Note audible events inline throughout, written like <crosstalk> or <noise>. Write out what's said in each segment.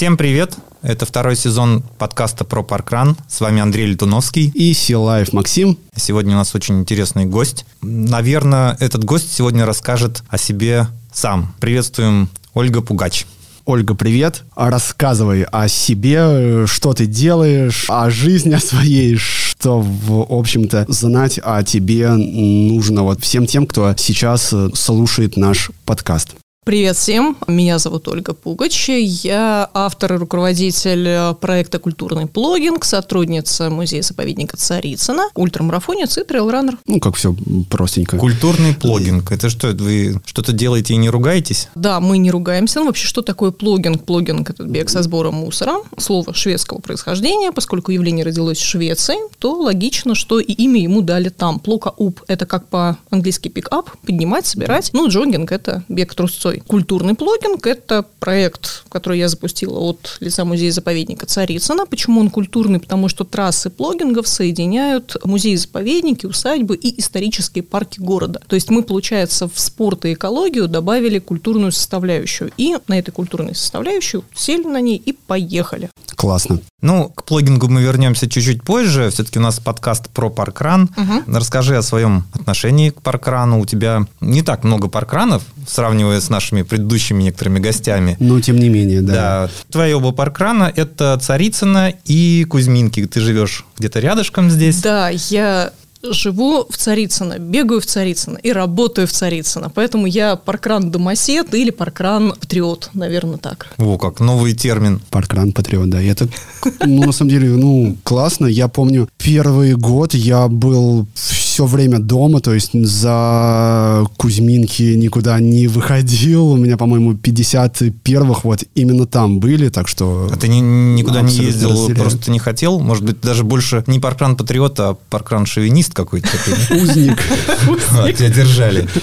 Всем привет! Это второй сезон подкаста про Паркран. С вами Андрей Летуновский. И Силаев Максим. Сегодня у нас очень интересный гость. Наверное, этот гость сегодня расскажет о себе сам. Приветствуем Ольга Пугач. Ольга, привет. Рассказывай о себе, что ты делаешь, о жизни своей, что, в общем-то, знать о тебе нужно вот всем тем, кто сейчас слушает наш подкаст. Привет всем, меня зовут Ольга Пугач, я автор и руководитель проекта «Культурный плогинг», сотрудница музея-заповедника Царицына, ультрамарафонец и трейлранер. Ну, как все простенько. Культурный плогинг, это что, вы что-то делаете и не ругаетесь? Да, мы не ругаемся. Ну, вообще, что такое плогинг? Плогинг – это бег со сбором мусора, слово шведского происхождения, поскольку явление родилось в Швеции, то логично, что и имя ему дали там. Plocka upp – это как по-английски pick up, поднимать, собирать. Ну, джогинг – это бег трусцой простой. Культурный плогинг – это проект, который я запустила от лица музея-заповедника Царицына. Почему он культурный? Потому что трассы плогингов соединяют музеи-заповедники, усадьбы и исторические парки города. То есть мы, получается, в спорт и экологию добавили культурную составляющую. И на этой культурной составляющей сели на ней и поехали. Классно. Ну, к плогингу мы вернемся чуть-чуть позже. Все-таки у нас подкаст про паркран. Угу. Расскажи о своем отношении к паркрану. У тебя не так много паркранов, сравнивая с нашими предыдущими некоторыми гостями. Но тем не менее, да. Да. Твои оба паркрана – это Царицына и Кузьминки. Ты живешь где-то рядышком здесь. Да, я живу в Царицыно, бегаю в Царицыно и работаю в Царицыно. Поэтому я паркран-домосед или паркран-патриот, наверное, так. О, как новый термин. Паркран-патриот, да. И это, ну, на самом деле, ну, классно. Я помню, первый год я был все время дома, то есть за Кузьминки никуда не выходил. У меня, по-моему, 50 первых вот именно там были, так что... А ты ни, никуда не ездил, разделяю. просто не хотел? Может быть, даже больше не паркран-патриот, а паркран-шовинист какой-то такой? <laughs> Узник. Тебя держали. <laughs>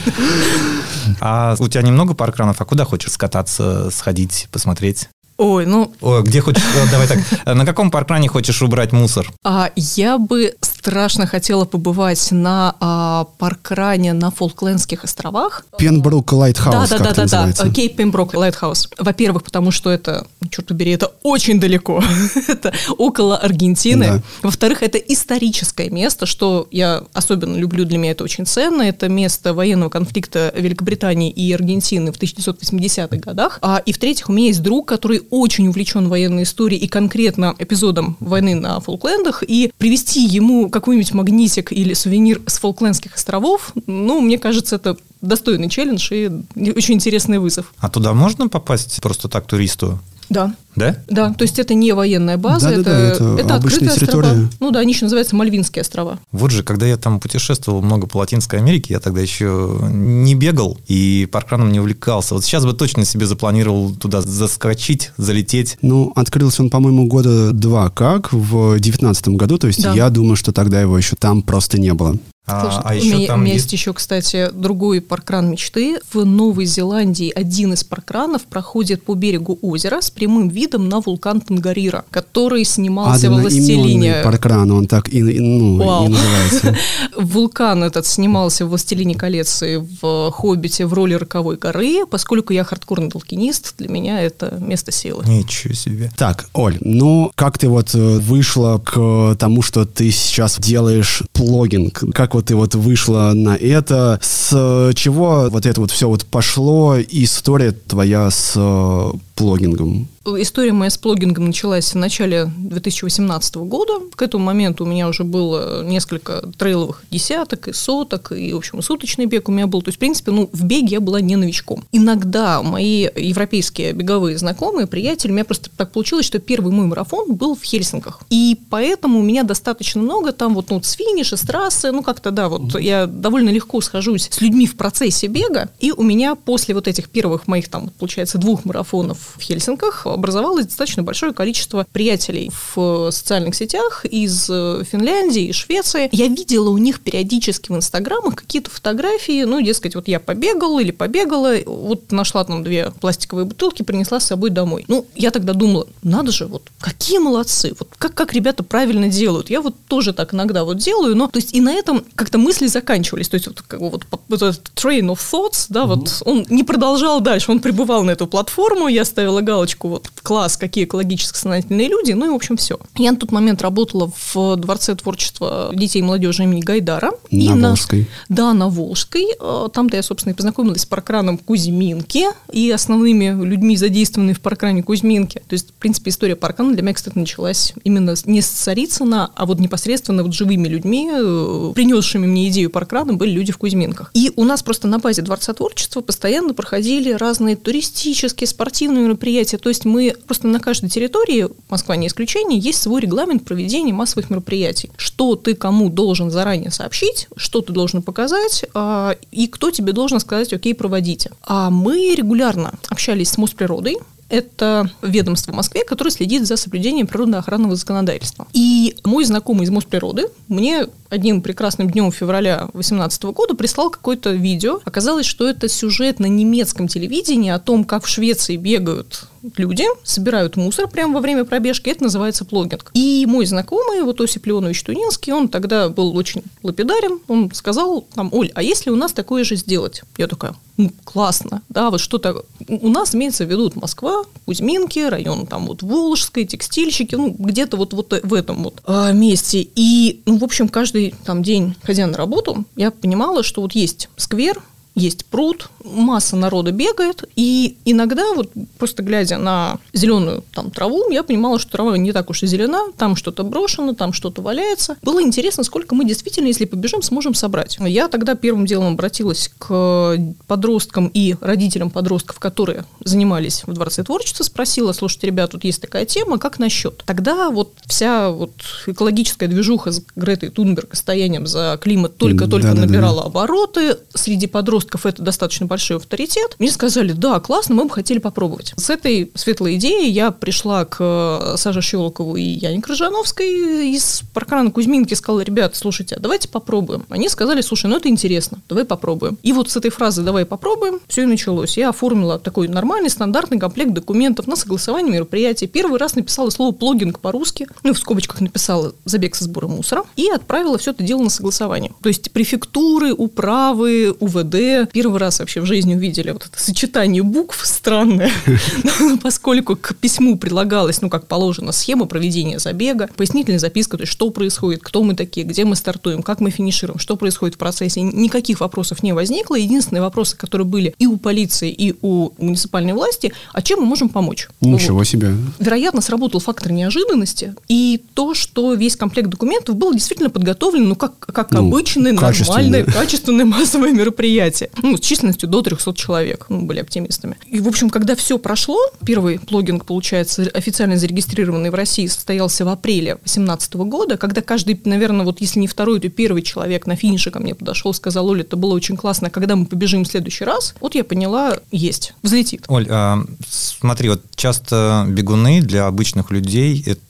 А у тебя немного паркранов, а куда хочешь скататься, сходить, посмотреть? Ой, ну... О, где хочешь... Давай так. На каком паркране хочешь убрать мусор? А, я бы страшно хотела побывать на а, паркране на Фолклендских островах. Pembroke Lighthouse, да, да, да, да, да, Cape Pembroke Lighthouse. Во-первых, потому что это, черт побери, это очень далеко. <laughs> это около Аргентины. Да. Во-вторых, это историческое место, что я особенно люблю, для меня это очень ценно. Это место военного конфликта Великобритании и Аргентины в 1980-х годах. А, и в-третьих, у меня есть друг, который очень увлечен военной историей и конкретно эпизодом войны на Фолклендах, и привести ему какой-нибудь магнитик или сувенир с Фолклендских островов, ну, мне кажется, это достойный челлендж и очень интересный вызов. А туда можно попасть просто так туристу? Да. Да? Да, то есть это не военная база, да, это, да, да, это, это открытые территория. острова. Ну да, они еще называются Мальвинские острова. Вот же, когда я там путешествовал много по Латинской Америке, я тогда еще не бегал и паркраном не увлекался. Вот сейчас бы точно себе запланировал туда заскочить, залететь. Ну, открылся он, по-моему, года два как, в девятнадцатом году, то есть да. я думаю, что тогда его еще там просто не было. Слушай, а, а еще у меня, там есть... есть еще, кстати, другой паркран мечты. В Новой Зеландии один из паркранов проходит по берегу озера с прямым видом на вулкан Тангарира, который снимался во «Властелине». паркран, он так и, ну, и называется. <laughs> Вулкан этот снимался в «Властелине колец» и в «Хоббите» в роли роковой горы. Поскольку я хардкорный толкинист, для меня это место силы. Ничего себе. Так, Оль, ну как ты вот э, вышла к тому, что ты сейчас делаешь плогинг? Как вот ты вот вышла на это, с чего вот это вот все вот пошло, история твоя с э, плогингом? История моя с плогингом началась в начале 2018 года. К этому моменту у меня уже было несколько трейловых десяток и соток, и, в общем, суточный бег у меня был. То есть, в принципе, ну, в беге я была не новичком. Иногда мои европейские беговые знакомые, приятели, у меня просто так получилось, что первый мой марафон был в Хельсинках. И поэтому у меня достаточно много там вот, ну, с финиша, с трассы, ну, как-то, да, вот я довольно легко схожусь с людьми в процессе бега, и у меня после вот этих первых моих там, получается, двух марафонов в Хельсинках образовалось достаточно большое количество приятелей в социальных сетях из э, Финляндии и Швеции. Я видела у них периодически в инстаграмах какие-то фотографии, ну, дескать, вот я побегал или побегала, вот нашла там две пластиковые бутылки, принесла с собой домой. Ну, я тогда думала, надо же, вот какие молодцы, вот как, как ребята правильно делают. Я вот тоже так иногда вот делаю, но то есть и на этом как-то мысли заканчивались. То есть вот, как, вот, вот этот train of thoughts, да, mm-hmm. вот он не продолжал дальше, он пребывал на эту платформу, я ставила галочку вот класс, какие экологически сознательные люди, ну и, в общем, все. Я на тот момент работала в Дворце творчества детей и молодежи имени Гайдара. На и Волжской. Да, на Волжской. Э, Там-то я, собственно, и познакомилась с паркраном Кузьминки и основными людьми, задействованными в паркране Кузьминки. То есть, в принципе, история паркрана для меня, кстати, началась именно не с Царицына, а вот непосредственно вот живыми людьми, э, принесшими мне идею паркрана, были люди в Кузьминках. И у нас просто на базе Дворца творчества постоянно проходили разные туристические, спортивные мероприятия. То есть мы просто на каждой территории, Москва не исключение, есть свой регламент проведения массовых мероприятий. Что ты кому должен заранее сообщить, что ты должен показать, а, и кто тебе должен сказать, окей, проводите. А мы регулярно общались с Мосприродой, это ведомство в Москве, которое следит за соблюдением природоохранного законодательства. И мой знакомый из Мосприроды мне одним прекрасным днем февраля 2018 года прислал какое-то видео. Оказалось, что это сюжет на немецком телевидении о том, как в Швеции бегают люди, собирают мусор прямо во время пробежки. Это называется плогинг. И мой знакомый, вот Осип Леонович Тунинский, он тогда был очень лапидарен. Он сказал там, Оль, а если у нас такое же сделать? Я такая, ну, классно, да, вот что-то... У нас имеется в виду Москва, Кузьминки, район там вот Волжской, текстильщики, ну, где-то вот, вот в этом вот а, месте. И, ну, в общем, каждый там день, ходя на работу, я понимала, что вот есть сквер, есть пруд, масса народа бегает, и иногда вот просто глядя на зеленую там траву, я понимала, что трава не так уж и зелена, там что-то брошено, там что-то валяется. Было интересно, сколько мы действительно, если побежим, сможем собрать. Я тогда первым делом обратилась к подросткам и родителям подростков, которые занимались в Дворце творчества, спросила, слушайте, ребят, тут есть такая тема, как насчет? Тогда вот вся вот экологическая движуха с Гретой Тунберг и стоянием за климат только-только Да-да-да. набирала обороты. Среди подростков это достаточно большой авторитет. Мне сказали, да, классно, мы бы хотели попробовать. С этой светлой идеей я пришла к э, Саше Щелокову и Яне Крыжановской из паркрана Кузьминки, сказала, ребят, слушайте, а давайте попробуем. Они сказали, слушай, ну это интересно, давай попробуем. И вот с этой фразы «давай попробуем» все и началось. Я оформила такой нормальный, стандартный комплект документов на согласование мероприятия. Первый раз написала слово «плогинг» по-русски, ну, в скобочках написала «забег со сбора мусора» и отправила все это дело на согласование. То есть префектуры, управы, УВД первый раз вообще в жизни увидели вот это сочетание букв странное, <laughs> поскольку к письму прилагалась, ну, как положено, схема проведения забега, пояснительная записка, то есть что происходит, кто мы такие, где мы стартуем, как мы финишируем, что происходит в процессе. Никаких вопросов не возникло. Единственные вопросы, которые были и у полиции, и у муниципальной власти, а чем мы можем помочь? Ничего Вот. себе. Вероятно, сработал фактор неожиданности, и то, что весь комплект документов был действительно подготовлен, ну, как, как Ну, обычное, нормальное, качественное массовое мероприятие. Ну, с численностью до 300 человек. Мы были оптимистами. И, в общем, когда все прошло, первый плогинг, получается, официально зарегистрированный в России, состоялся в апреле 2018 года, когда каждый, наверное, вот если не второй, то первый человек на финише ко мне подошел, сказал, Оля, это было очень классно, когда мы побежим в следующий раз, вот я поняла, есть, взлетит. Оль, а, смотри, вот часто бегуны для обычных людей это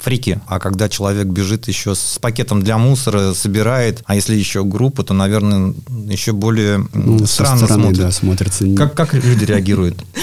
фрики, а когда человек бежит еще с пакетом для мусора, собирает, а если еще группа, то, наверное, еще более Ну, странно стороны, смотрит. да, смотрится. Как, как люди реагируют? <laughs>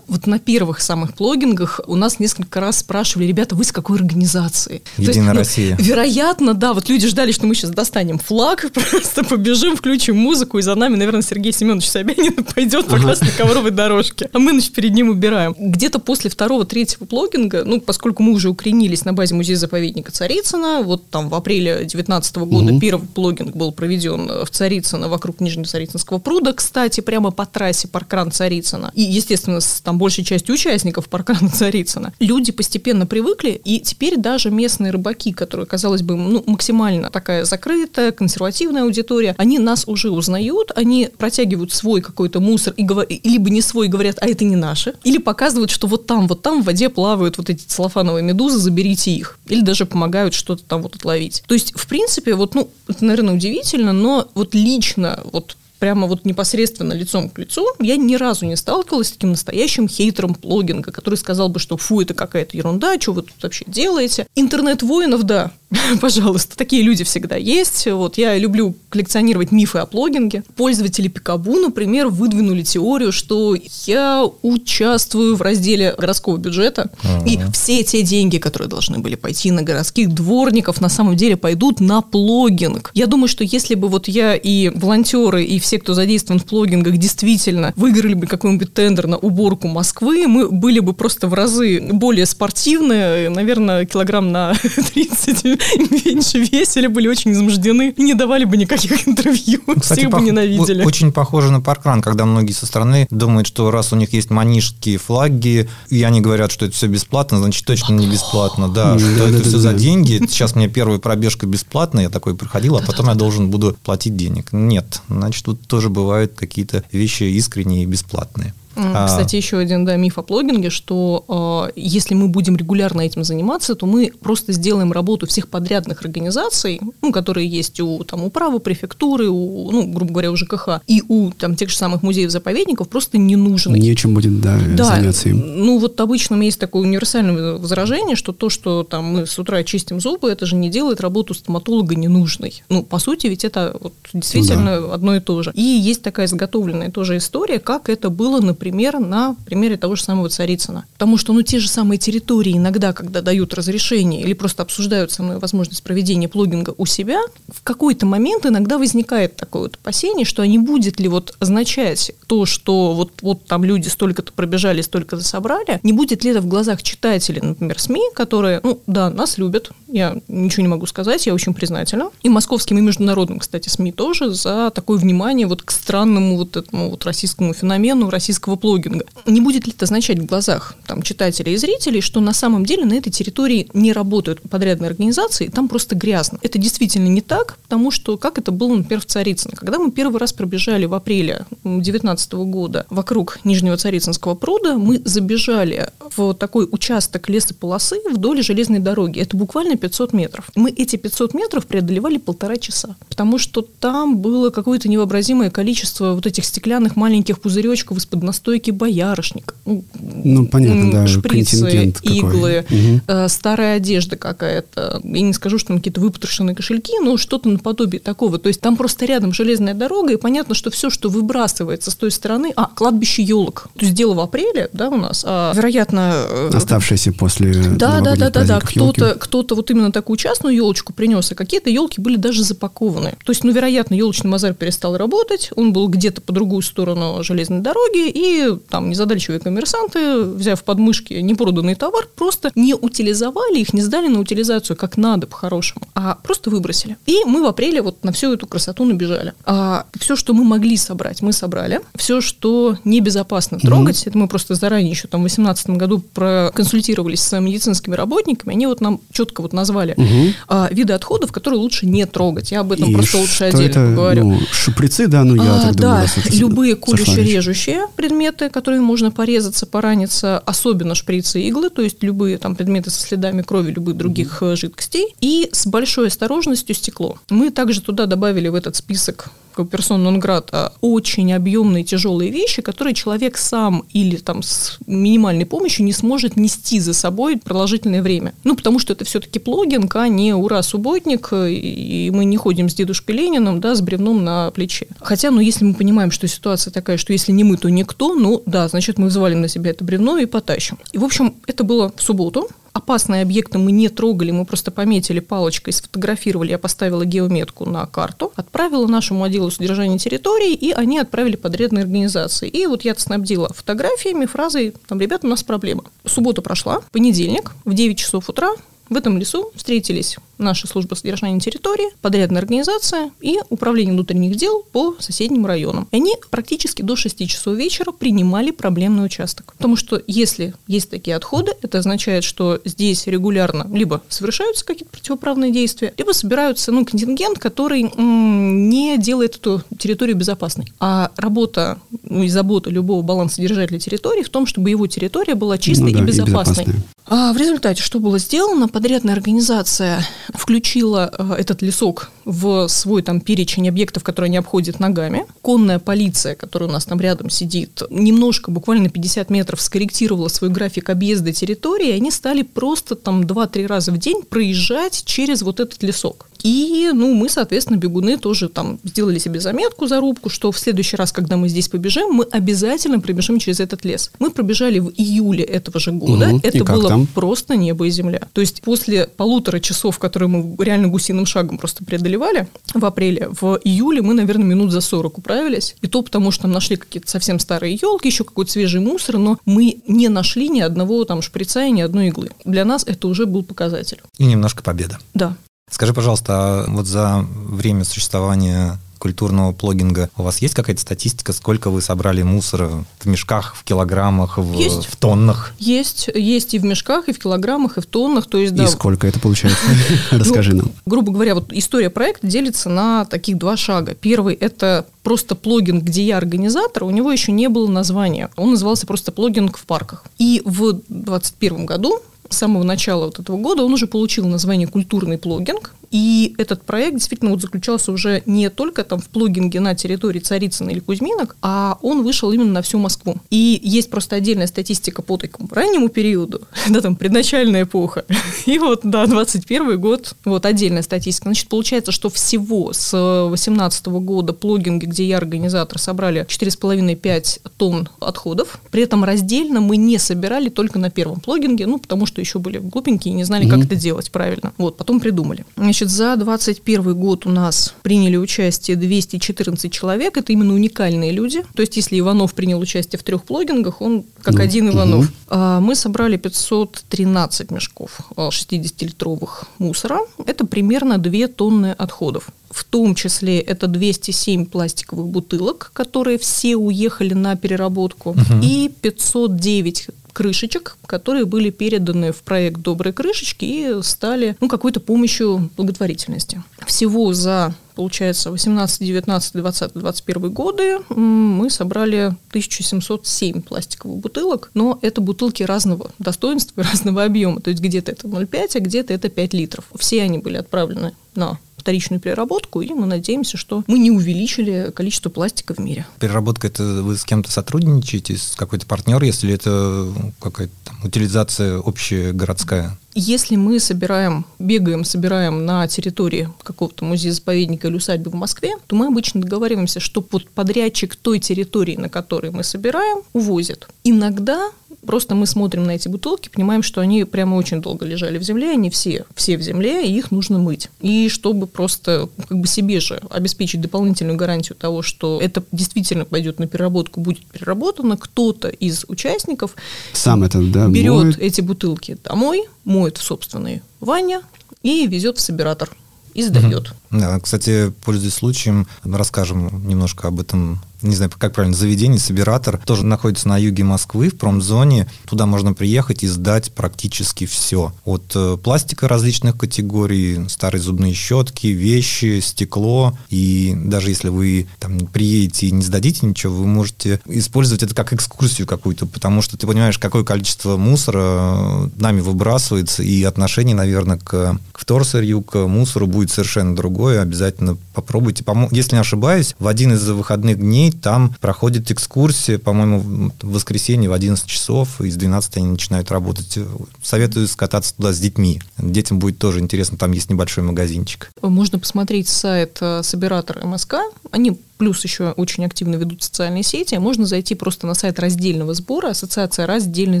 Вот на первых самых плогингах у нас несколько раз спрашивали, ребята, вы с какой организации? То есть, Единая ну, Россия. Вероятно, да. Вот люди ждали, что мы сейчас достанем флаг, <laughs> просто побежим, включим музыку, и за нами, наверное, Сергей Семенович Собянин <laughs> пойдет по красной ковровой дорожке. А мы, значит, перед ним убираем. Где-то после второго, третьего плогинга, ну, поскольку мы уже укоренились на базе музея-заповедника Царицына, вот там в апреле 2019 года Мгм. первый плогинг был проведен в Царицыно, вокруг Нижнецарицынского пруда, кстати, прямо по трассе Паркран Царицына. И, естественно, с там большей частью участников Паркрана <laughs> Царицына. Люди постепенно привыкли, и теперь даже местные рыбаки, которые, казалось бы, ну, максимально такая закрытая, консервативная аудитория, они нас уже узнают, они протягивают свой какой-то мусор, и говор- либо не свой, говорят, а это не наше, или показывают, что вот там, вот там в воде плавают вот эти целлофановые медузы, заберите их. Или даже помогают что-то там вот отловить. То есть, в принципе, вот, ну, это, наверное, удивительно, но вот лично, вот прямо вот непосредственно лицом к лицу, я ни разу не сталкивалась с таким настоящим хейтером плогинга, который сказал бы, что фу, это какая-то ерунда, что вы тут вообще делаете. Интернет-воинов, да, <laughs> Пожалуйста, такие люди всегда есть. Вот я люблю коллекционировать мифы о плогинге. Пользователи Пикабу, например, выдвинули теорию, что я участвую в разделе городского бюджета, uh-huh. и все те деньги, которые должны были пойти на городских дворников, на самом деле пойдут на плогинг. Я думаю, что если бы вот я и волонтеры, и все, кто задействован в плогингах, действительно выиграли бы какой-нибудь тендер на уборку Москвы, мы были бы просто в разы более спортивные, наверное, килограмм на <laughs> 30 меньше весили, были очень измождены и не давали бы никаких <laughs> интервью. Кстати, Всех бы ненавидели. Очень похоже на паркран, когда многие со стороны думают, что раз у них есть манишские флаги, и они говорят, что это все бесплатно, значит, точно не бесплатно. Да, что это все за деньги. Сейчас мне первая пробежка бесплатная, я такой проходил, а потом я должен буду платить денег. Нет, значит, тут тоже бывают какие-то вещи искренние и бесплатные. А. Кстати, еще один да, миф о плогинге, что э, если мы будем регулярно этим заниматься, то мы просто сделаем работу всех подрядных организаций, ну, которые есть у там, управы, префектуры, у, ну, грубо говоря, у ЖКХ, и у там, тех же самых музеев-заповедников просто не нужны. Нечем будет да, да, заняться им. Ну, вот обычно у меня есть такое универсальное возражение, что то, что там, мы с утра чистим зубы, это же не делает работу стоматолога ненужной. Ну, по сути, ведь это вот, действительно ну, да. одно и то же. И есть такая изготовленная тоже история, как это было, например, пример на примере того же самого Царицына. Потому что, ну, те же самые территории иногда, когда дают разрешение или просто обсуждают со мной возможность проведения плогинга у себя, в какой-то момент иногда возникает такое вот опасение, что не будет ли вот означать то, что вот, вот там люди столько-то пробежали, столько-то собрали, не будет ли это в глазах читателей, например, СМИ, которые, ну, да, нас любят, я ничего не могу сказать, я очень признательна. И московским, и международным, кстати, СМИ тоже за такое внимание вот к странному вот этому вот российскому феномену российского плогинга. Не будет ли это означать в глазах там, читателей и зрителей, что на самом деле на этой территории не работают подрядные организации, там просто грязно. Это действительно не так, потому что как это было, например, в Царицыно. Когда мы первый раз пробежали в апреле 2019 года вокруг Нижнего Царицынского пруда, мы забежали в такой участок лесополосы вдоль железной дороги. Это буквально 500 метров. Мы эти 500 метров преодолевали полтора часа, потому что там было какое-то невообразимое количество вот этих стеклянных маленьких пузыречков из-под настойки боярышник. Ну, понятно, да, шприцы, иглы, угу. э, старая одежда какая-то. Я не скажу, что там какие-то выпотрошенные кошельки, но что-то наподобие такого. То есть там просто рядом железная дорога, и понятно, что все, что выбрасывается с той стороны... А, кладбище елок. То есть дело в апреле, да, у нас. А, вероятно... Э, Оставшиеся после Да, да, да, да, да. Кто-то, кто-то вот именно такую частную елочку принес, а какие-то елки были даже запакованы. То есть, ну, вероятно, елочный мазарь перестал работать, он был где-то по другую сторону железной дороги, и там незадачливые коммерсанты, взяв подмышки непроданный товар, просто не утилизовали их, не сдали на утилизацию как надо по-хорошему, а просто выбросили. И мы в апреле вот на всю эту красоту набежали. А все, что мы могли собрать, мы собрали. Все, что небезопасно трогать, mm-hmm. это мы просто заранее еще там в 2018 году проконсультировались с медицинскими работниками, они вот нам четко вот назвали угу. а, виды отходов, которые лучше не трогать. Я об этом и просто лучше отдельно это, поговорю. Ну, шприцы, да, ну я а, так да, думаю. любые колюще-режущие предметы, которыми можно порезаться, пораниться, особенно шприцы иглы, то есть любые там предметы со следами крови, любых других угу. жидкостей. И с большой осторожностью стекло. Мы также туда добавили в этот список персон нон грата очень объемные тяжелые вещи, которые человек сам или там с минимальной помощью не сможет нести за собой продолжительное время. Ну, потому что это все-таки плогинг, а не ура, субботник, и мы не ходим с дедушкой Лениным, да, с бревном на плече. Хотя, ну, если мы понимаем, что ситуация такая, что если не мы, то никто, ну, да, значит, мы взвалим на себя это бревно и потащим. И, в общем, это было в субботу, Опасные объекты мы не трогали, мы просто пометили палочкой, сфотографировали, я поставила геометку на карту, отправила нашему отделу содержания территории, и они отправили подрядные организации. И вот я снабдила фотографиями, фразой, там, ребята, у нас проблема. Суббота прошла, понедельник, в 9 часов утра в этом лесу встретились наша служба содержания территории, подрядная организация и управление внутренних дел по соседним районам. И они практически до 6 часов вечера принимали проблемный участок. Потому что если есть такие отходы, это означает, что здесь регулярно либо совершаются какие-то противоправные действия, либо собираются ну, контингент, который м- не делает эту территорию безопасной. А работа ну, и забота любого балансодержателя территории в том, чтобы его территория была чистой ну, да, и безопасной. И А в результате что было сделано? Подрядная организация включила э, этот лесок в свой там перечень объектов, которые они обходят ногами. Конная полиция, которая у нас там рядом сидит, немножко, буквально 50 метров, скорректировала свой график объезда территории, и они стали просто там 2-3 раза в день проезжать через вот этот лесок. И, ну, мы, соответственно, бегуны тоже там сделали себе заметку, зарубку, что в следующий раз, когда мы здесь побежим, мы обязательно пробежим через этот лес. Мы пробежали в июле этого же года. Угу. Это было там? просто небо и земля. То есть после полутора часов, которые мы реально гусиным шагом просто преодолевали в апреле, в июле мы, наверное, минут за 40 управились. И то потому, что там нашли какие-то совсем старые елки, еще какой-то свежий мусор, но мы не нашли ни одного там шприца и ни одной иглы. Для нас это уже был показатель. И немножко победа. Да. Скажи, пожалуйста, а вот за время существования культурного плогинга. У вас есть какая-то статистика, сколько вы собрали мусора в мешках, в килограммах, в, есть. в тоннах? Есть, есть и в мешках, и в килограммах, и в тоннах. То есть, да. И сколько это получается? <laughs> <laughs> Расскажи нам. Грубо говоря, вот история проекта делится на таких два шага. Первый – это просто плогинг, где я организатор, у него еще не было названия. Он назывался просто плогинг в парках. И в 2021 году с самого начала вот этого года он уже получил название «Культурный плогинг», и этот проект действительно вот заключался уже не только там в плогинге на территории Царицына или Кузьминок, а он вышел именно на всю Москву. И есть просто отдельная статистика по такому раннему периоду, <laughs> да, там предначальная эпоха, <laughs> и вот, да, 21 год, вот отдельная статистика. Значит, получается, что всего с 18 года плогинги, где я организатор, собрали 4,5-5 тонн отходов. При этом раздельно мы не собирали только на первом плогинге, ну, потому что еще были глупенькие и не знали, mm-hmm. как это делать правильно. Вот, потом придумали. Значит, Значит, за 2021 год у нас приняли участие 214 человек. Это именно уникальные люди. То есть, если Иванов принял участие в трех плогингах, он как ну, один Иванов. Угу. Мы собрали 513 мешков 60-литровых а, мусора. Это примерно 2 тонны отходов. В том числе это 207 пластиковых бутылок, которые все уехали на переработку, угу. и 509 крышечек, которые были переданы в проект «Добрые крышечки» и стали ну, какой-то помощью благотворительности. Всего за получается, 18, 19, 20, 21 годы мы собрали 1707 пластиковых бутылок, но это бутылки разного достоинства и <laughs> разного объема, то есть где-то это 0,5, а где-то это 5 литров. Все они были отправлены на вторичную переработку, и мы надеемся, что мы не увеличили количество пластика в мире. Переработка это вы с кем-то сотрудничаете, с какой-то партнер, если это какая-то утилизация общая городская? Если мы собираем, бегаем, собираем на территории какого-то музея-заповедника или усадьбы в Москве, то мы обычно договариваемся, что под подрядчик той территории, на которой мы собираем, увозит. Иногда просто мы смотрим на эти бутылки, понимаем, что они прямо очень долго лежали в земле, они все, все в земле, и их нужно мыть. И чтобы просто как бы себе же обеспечить дополнительную гарантию того, что это действительно пойдет на переработку, будет переработано, кто-то из участников сам это да, берет моет. эти бутылки домой, моет в собственной ванне и везет в собиратор и сдает. Да, кстати, пользуясь случаем, расскажем немножко об этом не знаю, как правильно, заведение, собиратор, тоже находится на юге Москвы, в промзоне. Туда можно приехать и сдать практически все. От э, пластика различных категорий, старые зубные щетки, вещи, стекло. И даже если вы там приедете и не сдадите ничего, вы можете использовать это как экскурсию какую-то, потому что ты понимаешь, какое количество мусора э, нами выбрасывается, и отношение, наверное, к, к вторсырью, к мусору будет совершенно другое. Обязательно попробуйте. Если не ошибаюсь, в один из выходных дней там проходит экскурсия, по-моему, в воскресенье в 11 часов, и с 12 они начинают работать. Советую скататься туда с детьми. Детям будет тоже интересно, там есть небольшой магазинчик. Можно посмотреть сайт э, Собиратор МСК. Они плюс еще очень активно ведут социальные сети, можно зайти просто на сайт раздельного сбора, ассоциация «Раздельный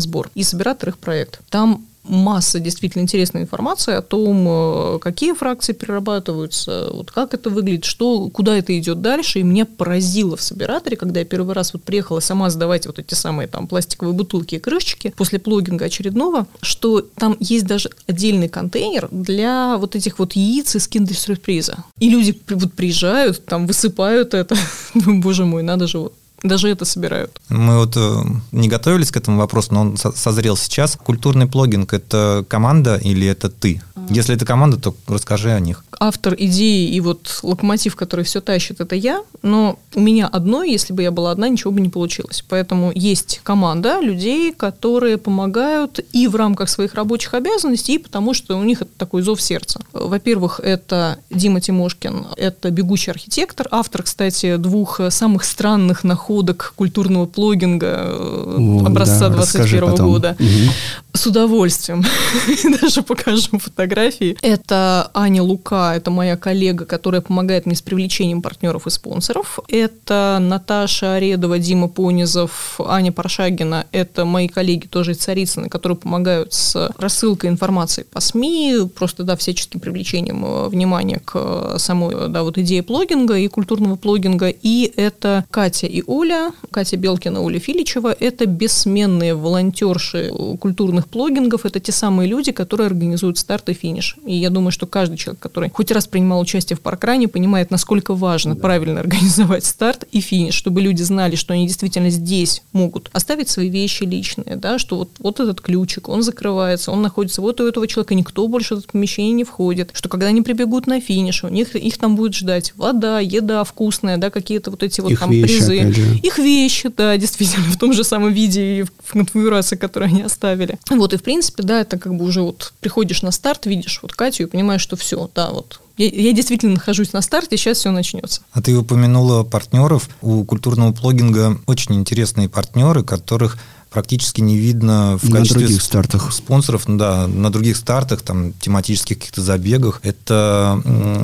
сбор» и собиратор их проект. Там масса действительно интересной информации о том, э, какие фракции перерабатываются, вот как это выглядит, что, куда это идет дальше. И меня поразило в собираторе, когда я первый раз вот приехала сама сдавать вот эти самые там пластиковые бутылки и крышечки после плогинга очередного, что там есть даже отдельный контейнер для вот этих вот яиц из киндер-сюрприза. И люди вот приезжают, там высыпают это. <laughs> Боже мой, надо же вот даже это собирают. Мы вот э, не готовились к этому вопросу, но он созрел сейчас. Культурный плогинг – это команда или это ты? Если это команда, то расскажи о них. Автор идеи и вот локомотив, который все тащит, это я. Но у меня одной, если бы я была одна, ничего бы не получилось. Поэтому есть команда людей, которые помогают и в рамках своих рабочих обязанностей, и потому что у них это такой зов сердца. Во-первых, это Дима Тимошкин, это бегущий архитектор, автор, кстати, двух самых странных находок культурного плогинга э, О, образца да, 21 года. Угу. С удовольствием. <laughs> Даже покажу фотографии. Это Аня Лука, это моя коллега, которая помогает мне с привлечением партнеров и спонсоров. Это Наташа Аредова, Дима Понизов, Аня Паршагина. Это мои коллеги тоже из Царицыны, которые помогают с рассылкой информации по СМИ, просто, да, всяческим привлечением э, внимания к самой, да, вот идее плогинга и культурного плогинга. И это Катя и Оля, Катя Белкина, Оля Филичева. Это бессменные волонтерши культурных плогингов. Это те самые люди, которые организуют старт и финиш. И я думаю, что каждый человек, который хоть раз принимал участие в паркране, понимает, насколько важно да. правильно организовать старт и финиш, чтобы люди знали, что они действительно здесь могут оставить свои вещи личные, да, что вот, вот этот ключик, он закрывается, он находится вот у этого человека, никто больше в это помещение не входит, что когда они прибегут на финиш, у них их там будет ждать вода, еда вкусная, да, какие-то вот эти вот их там вещи, призы, их вещи, да, <laughs> действительно, в том же самом виде и в конфигурации, которую они оставили. Вот, и в принципе, да, это как бы уже вот приходишь на старт, видишь вот Катю и понимаешь, что все, да, вот я, я действительно нахожусь на старте, сейчас все начнется. А ты упомянула партнеров. У культурного плогинга очень интересные партнеры, которых практически не видно в на качестве других стартах. спонсоров, ну да, на других стартах, там, тематических каких-то забегах. Это...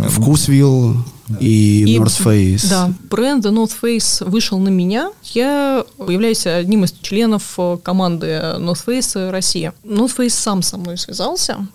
Вкусвилл и, и North Face. Да, бренд North Face вышел на меня. Я являюсь одним из членов э, команды North Face Россия. North Face сам со мной связался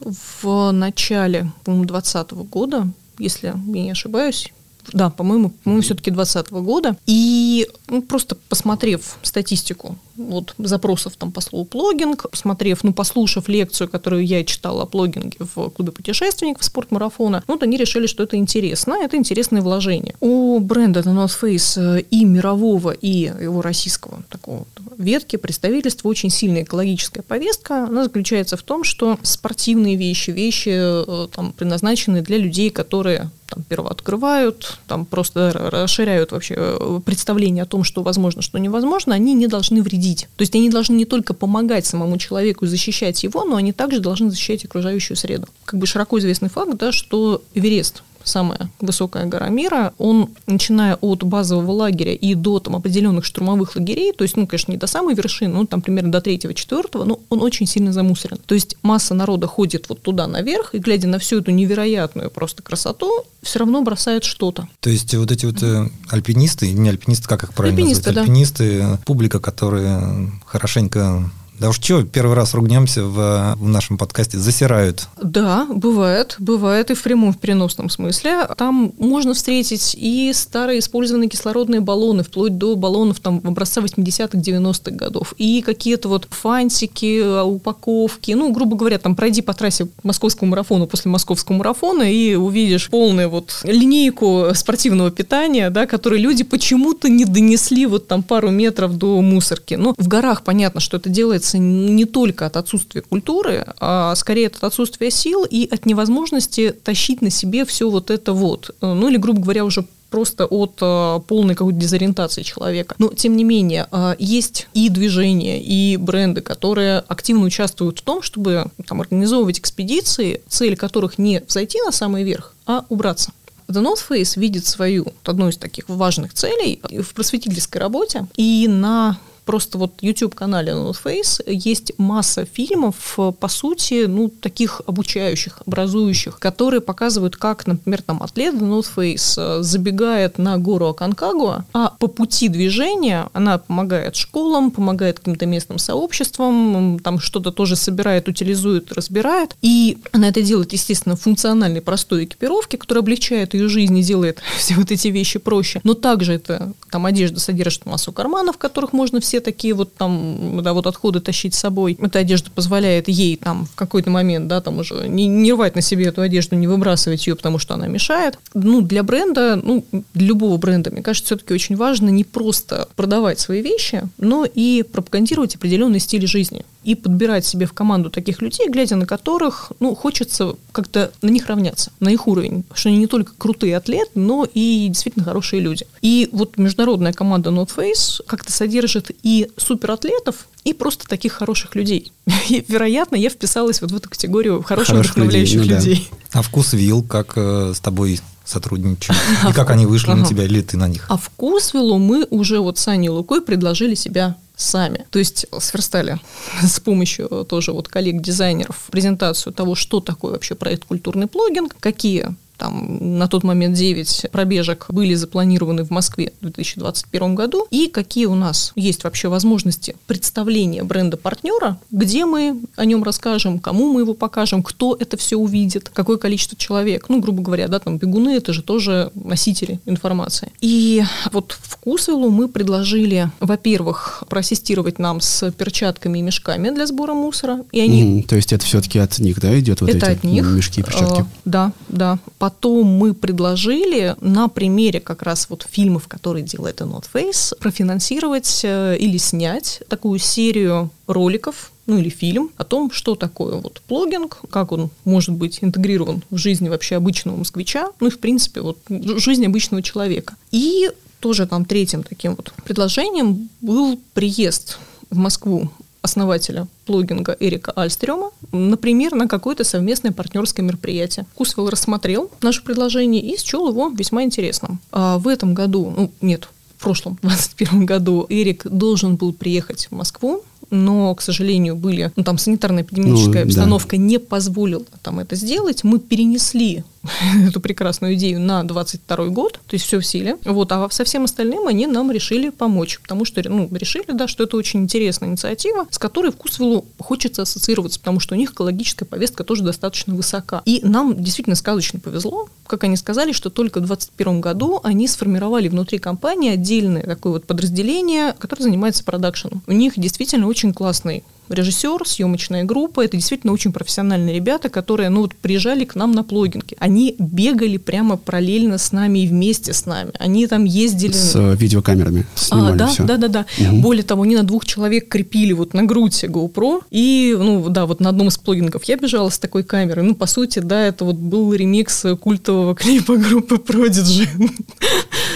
в начале, по-моему, 2020 года, если я не ошибаюсь да, по-моему, по-моему, все-таки 2020 года. И ну, просто посмотрев статистику вот, запросов там по слову плогинг, посмотрев, ну, послушав лекцию, которую я читала о плогинге в клубе путешественников спортмарафона, ну, вот они решили, что это интересно, это интересное вложение. У бренда The North Face и мирового, и его российского такого ветки представительства очень сильная экологическая повестка. Она заключается в том, что спортивные вещи, вещи, э, там, предназначенные для людей, которые там первооткрывают, там просто расширяют вообще э, представление о том, что возможно, что невозможно, они не должны вредить. То есть они должны не только помогать самому человеку и защищать его, но они также должны защищать окружающую среду. Как бы широко известный факт, да, что Эверест самая высокая гора мира, он, начиная от базового лагеря и до там, определенных штурмовых лагерей, то есть, ну, конечно, не до самой вершины, ну, там примерно до третьего, четвертого, но он очень сильно замусорен. То есть масса народа ходит вот туда наверх, и глядя на всю эту невероятную просто красоту, все равно бросает что-то. То есть вот эти вот э, альпинисты, не альпинисты, как их правильно альпинисты, назвать? Да. Альпинисты, публика, которая хорошенько да уж что, первый раз ругнемся в, в нашем подкасте, засирают. Да, бывает, бывает и в прямом, в переносном смысле. Там можно встретить и старые использованные кислородные баллоны, вплоть до баллонов там образца 80-х, 90-х годов, и какие-то вот фантики, упаковки, ну, грубо говоря, там пройди по трассе московского марафона после московского марафона и увидишь полную вот линейку спортивного питания, да, которые люди почему-то не донесли вот там пару метров до мусорки. Ну, в горах понятно, что это делается рождается не только от отсутствия культуры, а скорее от отсутствия сил и от невозможности тащить на себе все вот это вот. Ну или, грубо говоря, уже просто от э, полной какой-то дезориентации человека. Но, тем не менее, э, есть и движения, и бренды, которые активно участвуют в том, чтобы там, организовывать экспедиции, цель которых не взойти на самый верх, а убраться. The North Face видит свою, одну из таких важных целей в просветительской работе и на просто вот YouTube-канале North Face есть масса фильмов, по сути, ну, таких обучающих, образующих, которые показывают, как, например, там атлет North Face э, забегает на гору Аконкагуа, а по пути движения она помогает школам, помогает каким-то местным сообществам, там что-то тоже собирает, утилизует, разбирает. И она это делает, естественно, в функциональной простой экипировке, которая облегчает ее жизнь и делает <laughs> все вот эти вещи проще. Но также это там одежда содержит массу карманов, в которых можно все все такие вот там, да, вот отходы тащить с собой. Эта одежда позволяет ей там в какой-то момент, да, там уже не, не рвать на себе эту одежду, не выбрасывать ее, потому что она мешает. Ну, для бренда, ну, для любого бренда, мне кажется, все-таки очень важно не просто продавать свои вещи, но и пропагандировать определенный стиль жизни и подбирать себе в команду таких людей, глядя на которых, ну, хочется как-то на них равняться, на их уровень, что они не только крутые атлеты, но и действительно хорошие люди. И вот международная команда North Face как-то содержит и суператлетов, и просто таких хороших людей. <laughs> И, вероятно, я вписалась вот в эту категорию хороших, хороших вдохновляющих людей. Ну, людей. Да. А вкус вил, как э, с тобой сотрудничают? <laughs> И как они вышли на тебя, или ты на них? А вкусвиллу мы уже вот с Аней Лукой предложили себя сами. То есть сверстали с помощью тоже вот коллег-дизайнеров презентацию того, что такое вообще проект «Культурный плогинг», какие там на тот момент 9 пробежек были запланированы в Москве в 2021 году, и какие у нас есть вообще возможности представления бренда-партнера, где мы о нем расскажем, кому мы его покажем, кто это все увидит, какое количество человек. Ну, грубо говоря, да, там бегуны – это же тоже носители информации. И вот в Кусвелу мы предложили, во-первых, проассистировать нам с перчатками и мешками для сбора мусора. И они... Mm, то есть это все-таки от них, да, идет вот это эти от них. мешки и перчатки? Uh, да, да. Потом мы предложили на примере как раз вот фильмов, которые делает Not Face, профинансировать э, или снять такую серию роликов, ну или фильм о том, что такое вот плогинг, как он может быть интегрирован в жизнь вообще обычного москвича, ну и в принципе вот жизнь обычного человека. И тоже там третьим таким вот предложением был приезд в Москву основателя плогинга Эрика Альстрема, например, на какое-то совместное партнерское мероприятие. Кусвелл рассмотрел наше предложение и счел его весьма интересным. А в этом году, ну, нет, в прошлом, <laughs> 2021 году, Эрик должен был приехать в Москву но, к сожалению, были, ну, там санитарно-эпидемическая ну, обстановка да. не позволила там это сделать. Мы перенесли <laughs> эту прекрасную идею на 22 год, то есть все в силе. Вот, а со всем остальным они нам решили помочь, потому что, ну, решили, да, что это очень интересная инициатива, с которой Вкусвиллу хочется ассоциироваться, потому что у них экологическая повестка тоже достаточно высока. И нам действительно сказочно повезло, как они сказали, что только в 2021 году они сформировали внутри компании отдельное такое вот подразделение, которое занимается продакшеном. У них действительно очень классный режиссер, съемочная группа. Это действительно очень профессиональные ребята, которые, ну, вот приезжали к нам на плогинге. Они бегали прямо параллельно с нами и вместе с нами. Они там ездили... С э, видеокамерами снимали а, да, все. Да, да, да. Угу. Более того, они на двух человек крепили вот на грудь GoPro. И, ну, да, вот на одном из плогингов я бежала с такой камерой. Ну, по сути, да, это вот был ремикс культового <laughs> клипа группы Prodigy. <laughs>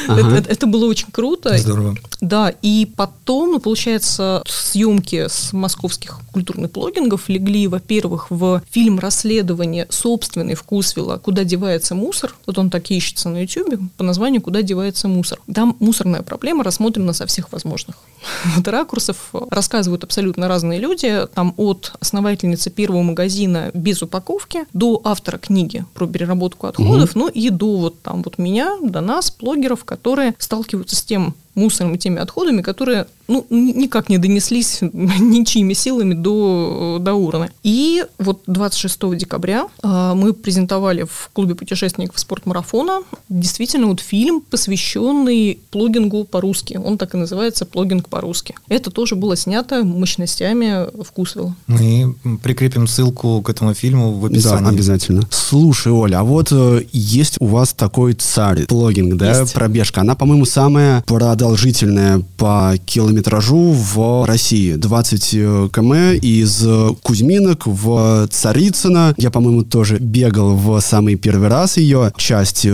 Ага. Это, это, это было очень круто. Здорово. Да, и потом, ну, получается, съемки с московских культурных блогингов легли, во-первых, в фильм расследования собственный Вкусвилла «Куда девается мусор». Вот он так ищется на YouTube по названию «Куда девается мусор». Там мусорная проблема рассмотрена со всех возможных вот <laughs> ракурсов. Рассказывают абсолютно разные люди. Там от основательницы первого магазина без упаковки до автора книги про переработку отходов, угу. ну и до вот там вот меня, до нас, блогеров, которые сталкиваются с тем мусором и теми отходами, которые ну, никак не донеслись <laughs> ничьими силами до, до урны. И вот 26 декабря э, мы презентовали в клубе путешественников спортмарафона действительно вот фильм, посвященный плогингу по-русски. Он так и называется «Плогинг по-русски». Это тоже было снято мощностями Вкусвилла. Мы прикрепим ссылку к этому фильму в описании. Да, обязательно. Слушай, Оля, а вот э, есть у вас такой царь, плогинг, да, есть. пробежка. Она, по-моему, самая продолжительная по километражу в России. 20 э, км из Кузьминок в Царицыно. Я, по-моему, тоже бегал в самый первый раз ее часть.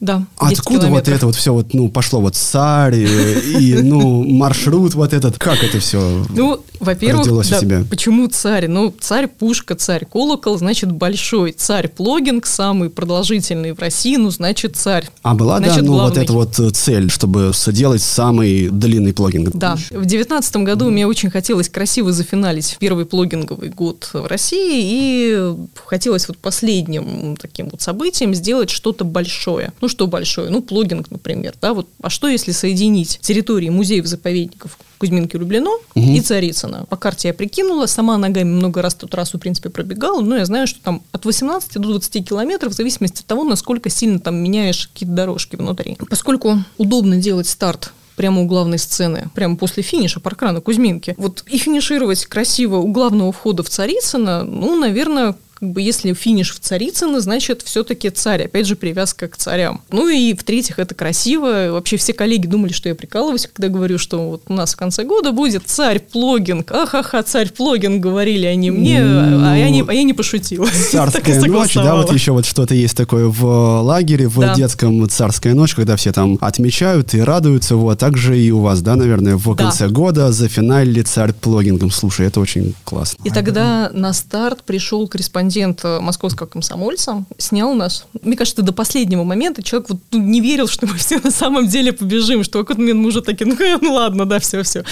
Да, Откуда вот это вот все вот, ну, пошло вот царь и, ну, маршрут вот этот. Как это все Ну, во-первых, да, почему царь? Ну, царь пушка, царь колокол, значит, большой. Царь плогинг, самый продолжительный в России, ну, значит, царь. А была, да, ну, вот эта вот цель, чтобы соделать сделать самый длинный плогинг. Да. В девятнадцатом году мне очень хотелось красиво зафиналить первый плогинговый год в России, и хотелось вот последним таким вот событием сделать что-то большое. Ну, что большое? Ну, плогинг, например, да, вот. А что, если соединить территории музеев-заповедников Кузьминки Люблено угу. и Царицына. По карте я прикинула, сама ногами много раз эту трассу, в принципе, пробегала, но я знаю, что там от 18 до 20 километров, в зависимости от того, насколько сильно там меняешь какие-то дорожки внутри. Поскольку удобно делать старт прямо у главной сцены, прямо после финиша паркрана Кузьминки. Вот и финишировать красиво у главного входа в Царицыно, ну, наверное, как бы если финиш в Царицыно, значит, все-таки царь. Опять же, привязка к царям. Ну и в-третьих, это красиво. Вообще все коллеги думали, что я прикалываюсь, когда говорю, что вот у нас в конце года будет царь-плогинг. Ахаха, царь-плогинг, говорили они мне, ну, а, я не, а я не пошутила. <laughs> Царская ночь, да, вот еще вот что-то есть такое в лагере, в да. детском царская ночь, когда все там отмечают и радуются. Вот, также и у вас, да, наверное, в да. конце года за финале царь-плогингом. Слушай, это очень классно. И тогда на старт пришел корреспондент корреспондент э, московского комсомольца, снял нас. Мне кажется, до последнего момента человек вот ну, не верил, что мы <laughs> все на самом деле побежим, что момент мы уже такие, ну, ну ладно, да, все, все.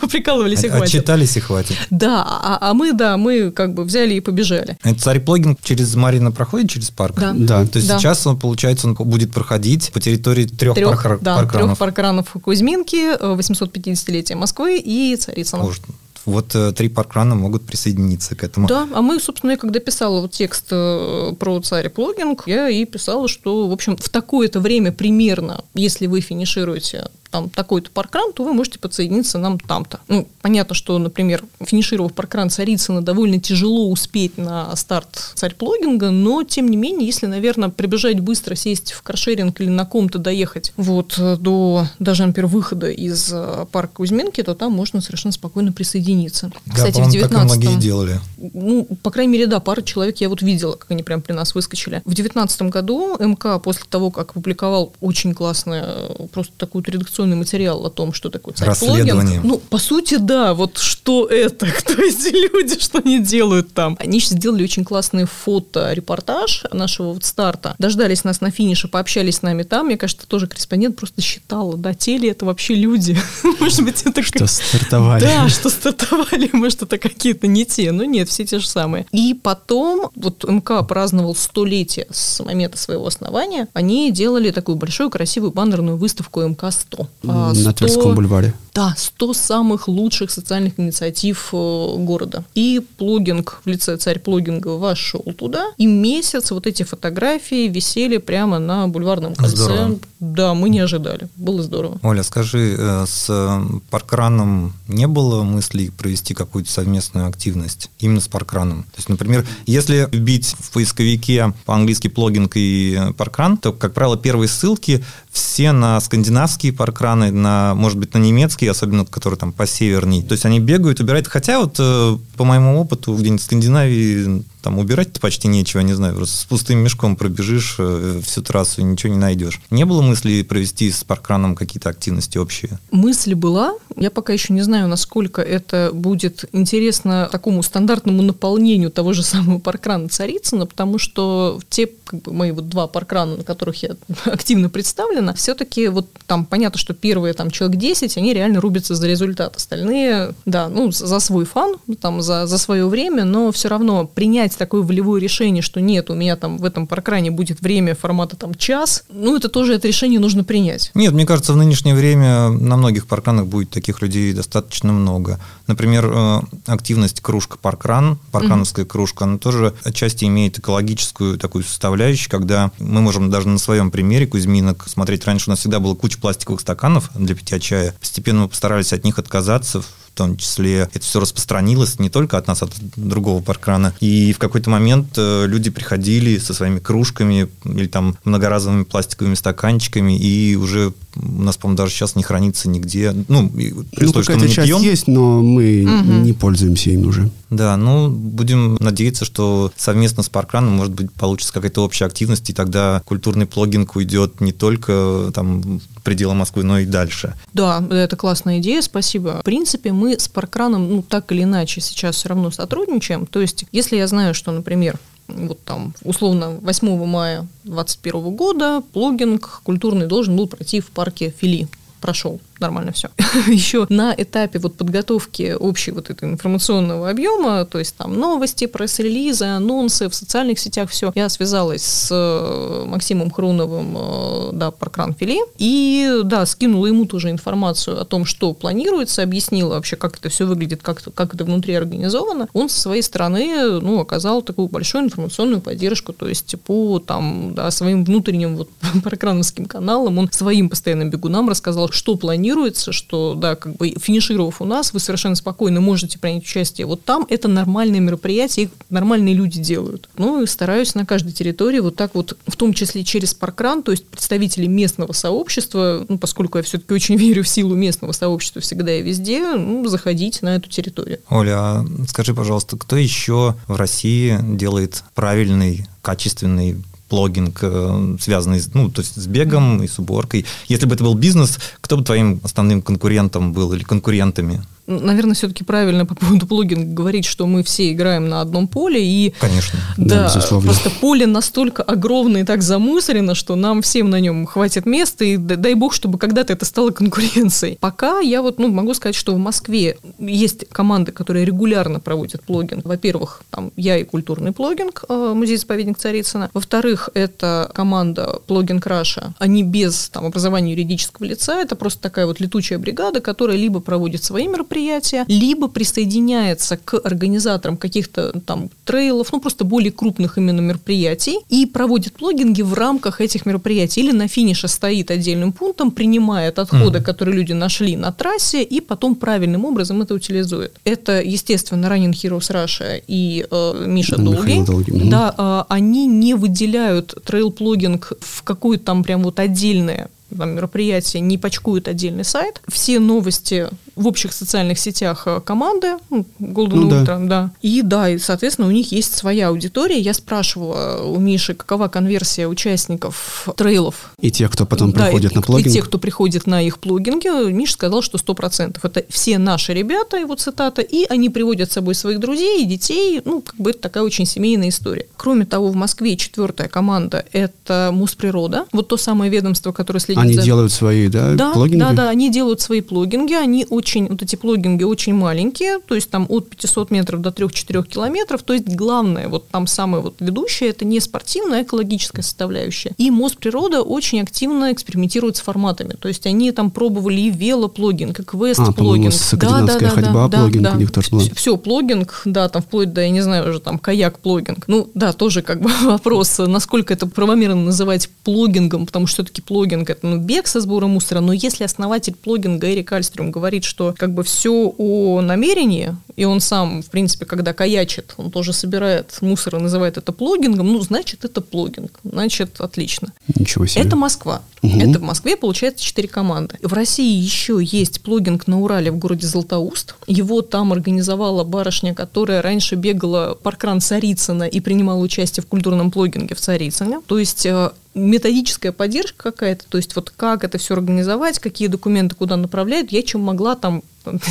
Поприкалывались <laughs> и хватит. Отчитались и хватит. Да, а, а мы, да, мы как бы взяли и побежали. Это царь-плагин через Марина проходит, через парк? Да. да. То есть да. сейчас он, получается, он будет проходить по территории трех, трех парк, да, паркранов. трех паркранов Кузьминки, 850-летия э, Москвы и Царицына. Может, вот э, три паркрана могут присоединиться к этому. Да, а мы, собственно, я когда писала вот текст э, про царь плогинг, я и писала, что, в общем, в такое-то время примерно, если вы финишируете там такой-то паркран, то вы можете подсоединиться нам там-то. Ну, понятно, что, например, финишировав паркран Царицына, довольно тяжело успеть на старт царь-плогинга, но, тем не менее, если, наверное, прибежать быстро, сесть в каршеринг или на ком-то доехать вот до даже, например, выхода из э, парка Кузьминки, то там можно совершенно спокойно присоединиться. Да, Кстати, в 19 так многие делали. Ну, по крайней мере, да, пара человек я вот видела, как они прям при нас выскочили. В 19 году МК после того, как опубликовал очень классную, э, просто такую редакционную информационный материал о том, что такое Расследование. Ну, по сути, да, вот что это, <laughs> кто эти люди, что они делают там. Они сделали очень классный фото-репортаж нашего вот старта. Дождались нас на финише, пообщались с нами там. Мне кажется, тоже корреспондент просто считал, да, те ли это вообще люди. <laughs> Может быть, это... Что стартовали. Да, что стартовали, <laughs> может, это какие-то не те. Но нет, все те же самые. И потом, вот МК праздновал столетие с момента своего основания. Они делали такую большую красивую баннерную выставку МК-100. А, 100, на Тверском бульваре. Да, 100 самых лучших социальных инициатив э, города. И плогинг в лице царь плогинга вошел туда, и месяц вот эти фотографии висели прямо на бульварном кольце. Здорово. Да, мы не ожидали. Было здорово. Оля, скажи, э, с э, паркраном не было мыслей провести какую-то совместную активность именно с паркраном? То есть, например, если вбить в поисковике по-английски плогинг и паркран, то, как правило, первые ссылки все на скандинавские паркраны, на, может быть, на немецкие, особенно которые там по северней. То есть они бегают, убирают. Хотя вот э, по моему опыту где-нибудь в Скандинавии там убирать-то почти нечего, не знаю, просто с пустым мешком пробежишь э, всю трассу и ничего не найдешь. Не было мысли провести с паркраном какие-то активности общие? Мысль была. Я пока еще не знаю, насколько это будет интересно такому стандартному наполнению того же самого паркрана Царицына, потому что те как бы, мои вот два паркрана, на которых я <laughs> активно представлена, все-таки вот там понятно, что первые там человек 10, они реально рубятся за результат. Остальные, да, ну, за свой фан, там, за, за свое время, но все равно принять принять такое волевое решение, что нет, у меня там в этом паркране будет время формата там час, ну, это тоже это решение нужно принять. Нет, мне кажется, в нынешнее время на многих паркранах будет таких людей достаточно много. Например, э, активность кружка паркран, паркрановская mm-hmm. кружка, она тоже отчасти имеет экологическую такую составляющую, когда мы можем даже на своем примере Кузьминок смотреть. Раньше у нас всегда было куча пластиковых стаканов для питья чая. Постепенно мы постарались от них отказаться в том числе это все распространилось не только от нас, а от другого паркрана. И в какой-то момент э, люди приходили со своими кружками или там многоразовыми пластиковыми стаканчиками, и уже у нас, по-моему, даже сейчас не хранится нигде. Ну, при ну, условии, что мы не часть пьем. есть, но мы угу. не пользуемся им уже. Да, ну, будем надеяться, что совместно с Паркраном, может быть, получится какая-то общая активность, и тогда культурный плогинг уйдет не только там пределы Москвы, но и дальше. Да, это классная идея, спасибо. В принципе, мы с Паркраном, ну, так или иначе, сейчас все равно сотрудничаем. То есть, если я знаю, что, например, вот там, условно, 8 мая 2021 года плогинг культурный должен был пройти в парке Фили. Прошел нормально все. <laughs> Еще на этапе вот подготовки общей вот этого информационного объема, то есть там новости, пресс-релизы, анонсы в социальных сетях, все, я связалась с э, Максимом Хруновым, э, да, Паркран Фили, и, да, скинула ему тоже информацию о том, что планируется, объяснила вообще, как это все выглядит, как, как это внутри организовано. Он со своей стороны, ну, оказал такую большую информационную поддержку, то есть по там, да, своим внутренним вот <laughs> паркрановским каналам, он своим постоянным бегунам рассказал, что планирует регулируется, что, да, как бы финишировав у нас, вы совершенно спокойно можете принять участие вот там. Это нормальное мероприятие, их нормальные люди делают. Ну, и стараюсь на каждой территории вот так вот, в том числе через паркран, то есть представители местного сообщества, ну, поскольку я все-таки очень <laughs> верю в силу местного сообщества всегда и везде, ну, заходить на эту территорию. Оля, а скажи, пожалуйста, кто еще в России делает правильный, качественный плогинг, э, связанный ну, то есть с бегом и с уборкой. Если бы это был бизнес, кто бы твоим основным конкурентом был или конкурентами? Наверное, все-таки правильно по поводу плugинга говорить, что мы все играем на одном поле. И, Конечно. Да, да просто поле настолько огромное и так замусорено, что нам всем на нем хватит места, и дай бог, чтобы когда-то это стало конкуренцией. Пока я вот ну, могу сказать, что в Москве есть команды, которые регулярно проводят плогинг. Во-первых, там я и культурный плогинг, э, музей-заповедник Царицына. Во-вторых, это команда плогинг Раша. Они без там, образования юридического лица, это просто такая вот летучая бригада, которая либо проводит свои мероприятия, мероприятия, либо присоединяется к организаторам каких-то там трейлов, ну просто более крупных именно мероприятий и проводит плогинги в рамках этих мероприятий. Или на финише стоит отдельным пунктом, принимает отходы, mm. которые люди нашли на трассе, и потом правильным образом это утилизует. Это, естественно, Running Heroes Russia и э, Миша Долгий. Да, э, они не выделяют трейл-плогинг в какую-то там прям вот отдельное там, мероприятие, не пачкуют отдельный сайт. Все новости в общих социальных сетях э, команды, ну, Golden ну, Ultra, да. да. И да, и, соответственно, у них есть своя аудитория. Я спрашивала у Миши, какова конверсия участников трейлов. И тех, кто потом да, приходит и, на плогинг? И тех, кто приходит на их плогинги. Миша сказал, что 100%. Это все наши ребята, его цитата, и они приводят с собой своих друзей и детей. Ну, как бы это такая очень семейная история. Кроме того, в Москве четвертая команда – это Мусприрода. Вот то самое ведомство, которое следит они за... делают свои, да, да, плогинги? Да, да, они делают свои плогинги. Они очень вот эти плогинги очень маленькие, то есть там от 500 метров до 3-4 километров, то есть главное, вот там самое вот ведущее, это не спортивная, а экологическая составляющая. И Мосприрода очень активно экспериментирует с форматами, то есть они там пробовали и велоплогинг, и квест-плогинг. А, да, да, да, ходьба, да, плогинг да, у них тоже был. Все, плогинг, да, там вплоть до, я не знаю, уже там каяк-плогинг. Ну, да, тоже как бы <laughs> вопрос, насколько это правомерно называть плогингом, потому что все-таки плогинг это ну, бег со сбором мусора, но если основатель плогинга Эрик Альстрюм говорит, что как бы все о намерении, и он сам, в принципе, когда каячит, он тоже собирает мусор и называет это плогингом, ну, значит, это плогинг, значит, отлично. Ничего себе. Это Москва. Угу. Это в Москве, получается, четыре команды. В России еще есть плогинг на Урале в городе Златоуст. Его там организовала барышня, которая раньше бегала паркран Царицына и принимала участие в культурном плогинге в Царицыне. То есть э, методическая поддержка какая-то, то есть вот как это все организовать, какие документы куда направляют, я чем могла там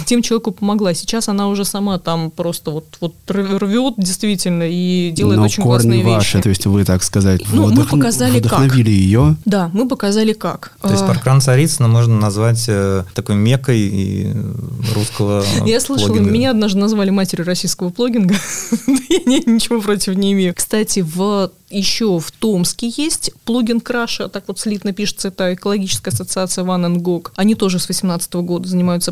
тем человеку помогла. Сейчас она уже сама там просто вот, вот рвет действительно и делает Но очень корни классные ваши, вещи. то есть вы, так сказать, ну, вдох... мы показали вдохновили как. ее. Да, мы показали как. То есть паркран Царицына можно назвать э, такой мекой и русского <laughs> Я слышала, плогинга. меня однажды назвали матерью российского плогинга. <laughs> Я ничего против не имею. Кстати, в еще в Томске есть плugin Краша, так вот слитно пишется, это экологическая ассоциация One and Gog. Они тоже с 2018 года занимаются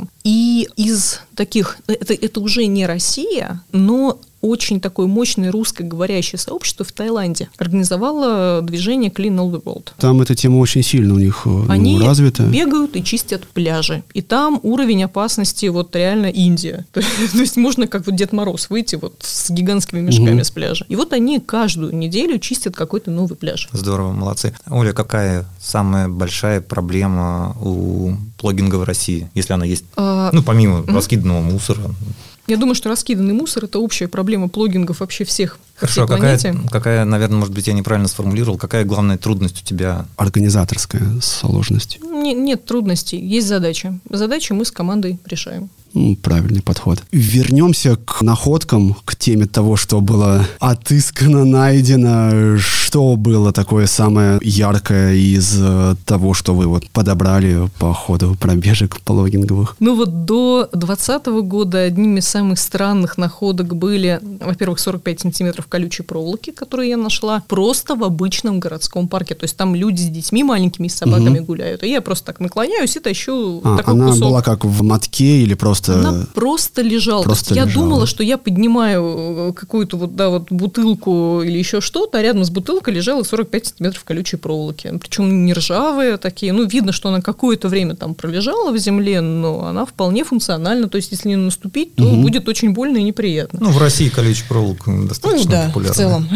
плогингом. И из таких, это, это уже не Россия, но очень такое мощное русскоговорящее сообщество в Таиланде организовало движение Clean All the World. Там эта тема очень сильно у них э, ну, Они развита. бегают и чистят пляжи. И там уровень опасности вот реально Индия. <laughs> То, есть можно как вот Дед Мороз выйти вот с гигантскими мешками угу. с пляжа. И вот они каждую неделю чистят какой-то новый пляж. Здорово, молодцы. Оля, какая самая большая проблема у плогинга в России, если она есть? А, ну, помимо угу. раскиданного мусора. Я думаю, что раскиданный мусор – это общая проблема плогингов вообще всех Хорошо, какая, какая, наверное, может быть, я неправильно сформулировал, какая главная трудность у тебя? Организаторская сложность. Не, нет трудностей, есть задача. Задачу мы с командой решаем. Ну, правильный подход. Вернемся к находкам, к теме того, что было отыскано, найдено, что было такое самое яркое из э, того, что вы вот подобрали по ходу пробежек пологинговых? Ну вот до 2020 года одними из самых странных находок были, во-первых, 45 сантиметров колючей проволоки, которые я нашла просто в обычном городском парке. То есть там люди с детьми маленькими, с собаками угу. гуляют. И я просто так наклоняюсь и тащу а, такой она кусок. была как в мотке или просто просто... Она просто лежала. Просто я лежала. думала, что я поднимаю э, какую-то вот, да, вот бутылку или еще что-то, а рядом с бутылкой лежала 45 сантиметров колючей проволоки. Причем не ржавые такие. Ну, видно, что она какое-то время там пролежала в земле, но она вполне функциональна. То есть, если не наступить, то угу. будет очень больно и неприятно. Ну, в России колючая проволока достаточно ну, да, популярна. в целом.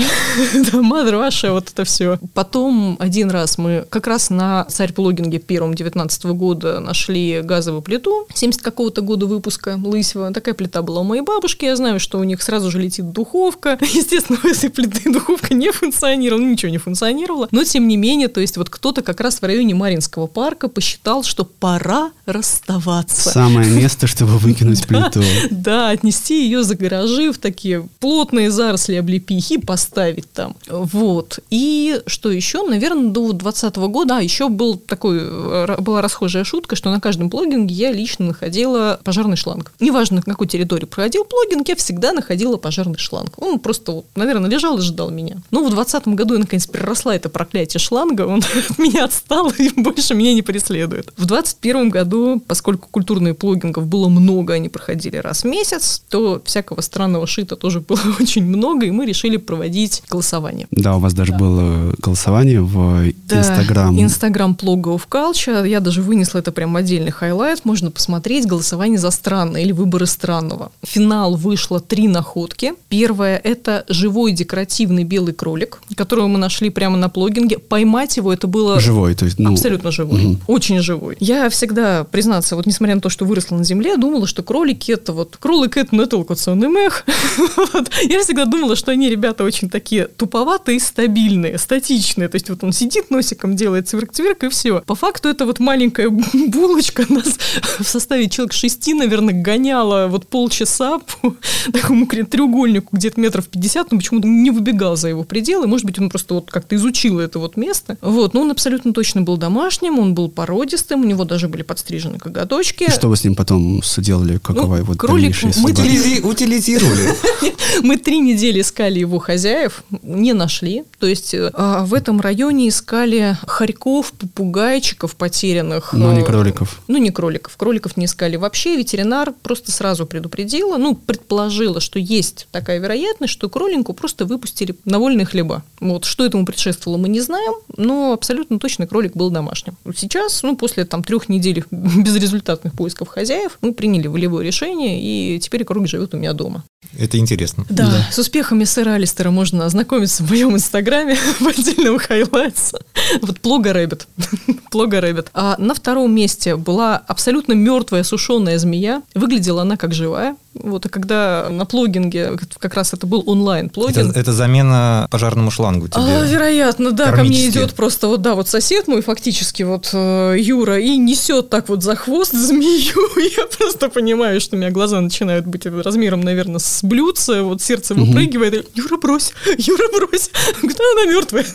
<laughs> да, мадр ваша, вот это все. Потом один раз мы как раз на царь-плогинге первом 19 года нашли газовую плиту 70 какого-то года выпуска Лысева. Такая плита была у моей бабушки. Я знаю, что у них сразу же летит духовка. <laughs> Естественно, этой плиты духовка не функционировала, ничего не функционировало. Но, тем не менее, то есть вот кто-то как раз в районе Маринского парка посчитал, что пора расставаться. Самое место, чтобы выкинуть <laughs> плиту. Да, отнести ее за гаражи в такие плотные заросли облепихи, поставить там. Вот. И что еще? Наверное, до 2020 года, а еще был такой, э, была расхожая шутка, что на каждом плогинге я лично находила пожарный шланг. Неважно, на какой территории проходил плогинг, я всегда находила пожарный шланг. Он просто, вот, наверное, лежал и ждал меня. Но в 2020 году я, наконец, переросла это проклятие шланга, он <laughs> от меня отстал и больше меня не преследует. В 2021 году, поскольку культурных плогингов было много, они проходили раз в месяц, то всякого странного шита тоже было <laughs> очень много, и мы решили проводить голосование. Да, у вас даже да. было голосование в Инстаграм. Да, Инстаграм Plog of Culture. Я даже вынесла это прям отдельный highlight. Можно посмотреть голосование за странное или выборы странного. В финал вышло три находки. Первое – это живой декоративный белый кролик, которого мы нашли прямо на плогинге. Поймать его это было... Живой, то есть... Ну... Абсолютно живой. Угу. Очень живой. Я всегда, признаться, вот несмотря на то, что выросла на земле, думала, что кролики это вот... Кролик это, ну, это локационный мех. <laughs> Я всегда думала, что они, ребята, очень такие туповатые стабильные, статичные. То есть вот он сидит носиком, делает цвирк-цвирк и все. По факту это вот маленькая <laughs> булочка нас в составе человек шести, наверное, гоняла вот полчаса <laughs> по такому треугольнику где-то метров 50, но почему-то не выбегал за его пределы. Может быть, он просто вот как-то изучил это вот место. Вот, но он абсолютно точно был домашним, он был породистым, у него даже были подстрижены коготочки. И что вы с ним потом сделали? Какова ну, его кролик мы утилизировали. <laughs> Мы три недели искали его хозяев, не нашли. То есть а, в этом районе искали хорьков, попугайчиков потерянных. Но не кроликов. Ну, не кроликов. Кроликов не искали вообще. Ветеринар просто сразу предупредила, ну, предположила, что есть такая вероятность, что кролинку просто выпустили на вольные хлеба. Вот, что этому предшествовало, мы не знаем, но абсолютно точно кролик был домашним. Сейчас, ну, после там трех недель <laughs> безрезультатных поисков хозяев, мы приняли волевое решение, и теперь кролик живет у меня дома. Это интересно. Да, да. с успехами сэра Алистера можно ознакомиться в моем инстаграме <laughs> в отдельном highlights. Вот Plog a Rabbit. <laughs> Plog a Rabbit. А на втором месте была абсолютно мертвая сушеная змея. Выглядела она как живая. Вот, и когда на плогинге, как раз это был онлайн-плогинг. Это, это замена пожарному шлангу тебе? А, вероятно, да. Ко мне идет просто вот, да, вот сосед мой, фактически вот э, Юра, и несет так вот за хвост змею. <laughs> Я просто понимаю, что у меня глаза начинают быть размером, наверное, с блюдце, вот сердце выпрыгивает. Юра, брось, <laughs> Юра, брось. Кто она мертвая?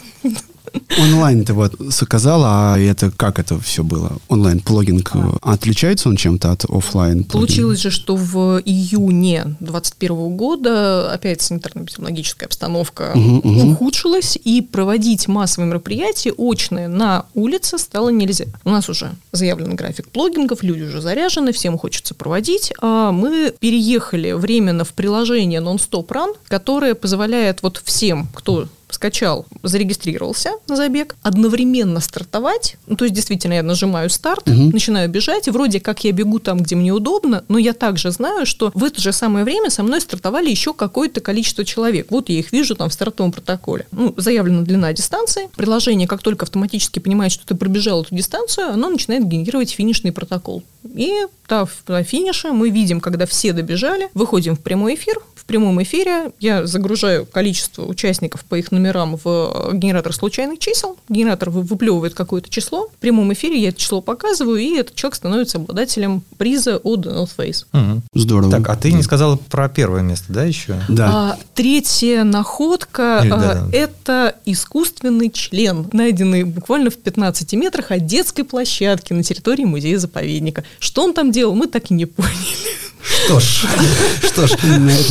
Онлайн ты вот заказала, а это как это все было? Онлайн-плогинг, а. отличается он чем-то от офлайн? Получилось же, что в июне 2021 года опять санитарно-эпидемиологическая обстановка угу, угу. ухудшилась, и проводить массовые мероприятия очные на улице стало нельзя. У нас уже заявлен график плогингов, люди уже заряжены, всем хочется проводить, а мы переехали временно в приложение Non-Stop Run, которое позволяет вот всем, кто скачал, зарегистрировался на забег, одновременно стартовать, ну, то есть действительно я нажимаю старт, угу. начинаю бежать, и вроде как я бегу там, где мне удобно, но я также знаю, что в это же самое время со мной стартовали еще какое-то количество человек. Вот я их вижу там в стартовом протоколе. Ну, заявлена длина дистанции, приложение как только автоматически понимает, что ты пробежал эту дистанцию, оно начинает генерировать финишный протокол. И да, на финише мы видим, когда все добежали, выходим в прямой эфир, прямом эфире я загружаю количество участников по их номерам в генератор случайных чисел. Генератор выплевывает какое-то число. В прямом эфире я это число показываю, и этот человек становится обладателем приза от North Face. Угу. Здорово. Так, а ты не сказала про первое место, да, еще? Да. А, третья находка Или, а, да. это искусственный член, найденный буквально в 15 метрах от детской площадки на территории музея-заповедника. Что он там делал, мы так и не поняли. Что ж, что ж,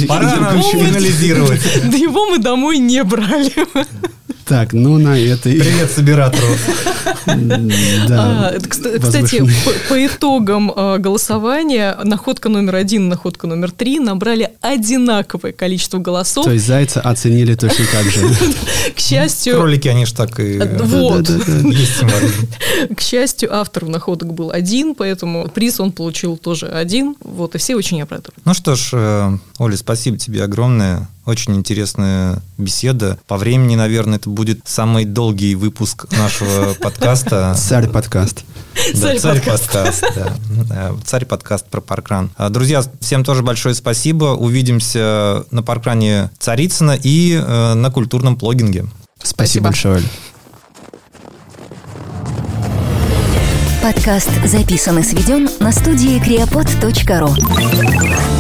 пора нам финализировать. Да его мы домой не брали. Так, ну на этой... Привет собиратору. Да. А, кстати, по итогам а, голосования находка номер один и находка номер три набрали одинаковое количество голосов. То есть зайца оценили точно так же. <laughs> К счастью... Кролики, они же так и... Вот. <laughs> К счастью, авторов находок был один, поэтому приз он получил тоже один. Вот, и все очень обрадовались. Ну что ж, э, Оля, спасибо тебе огромное. Очень интересная беседа. По времени, наверное, это будет самый долгий выпуск нашего <laughs> подкаста. Царь подкаст. Да, царь подкаст. Царь подкаст про Паркран. А, друзья, всем тоже большое спасибо. Увидимся на Паркране Царицына и э, на культурном плогинге. Спасибо большое. Подкаст записан и сведен на студии creapod.ru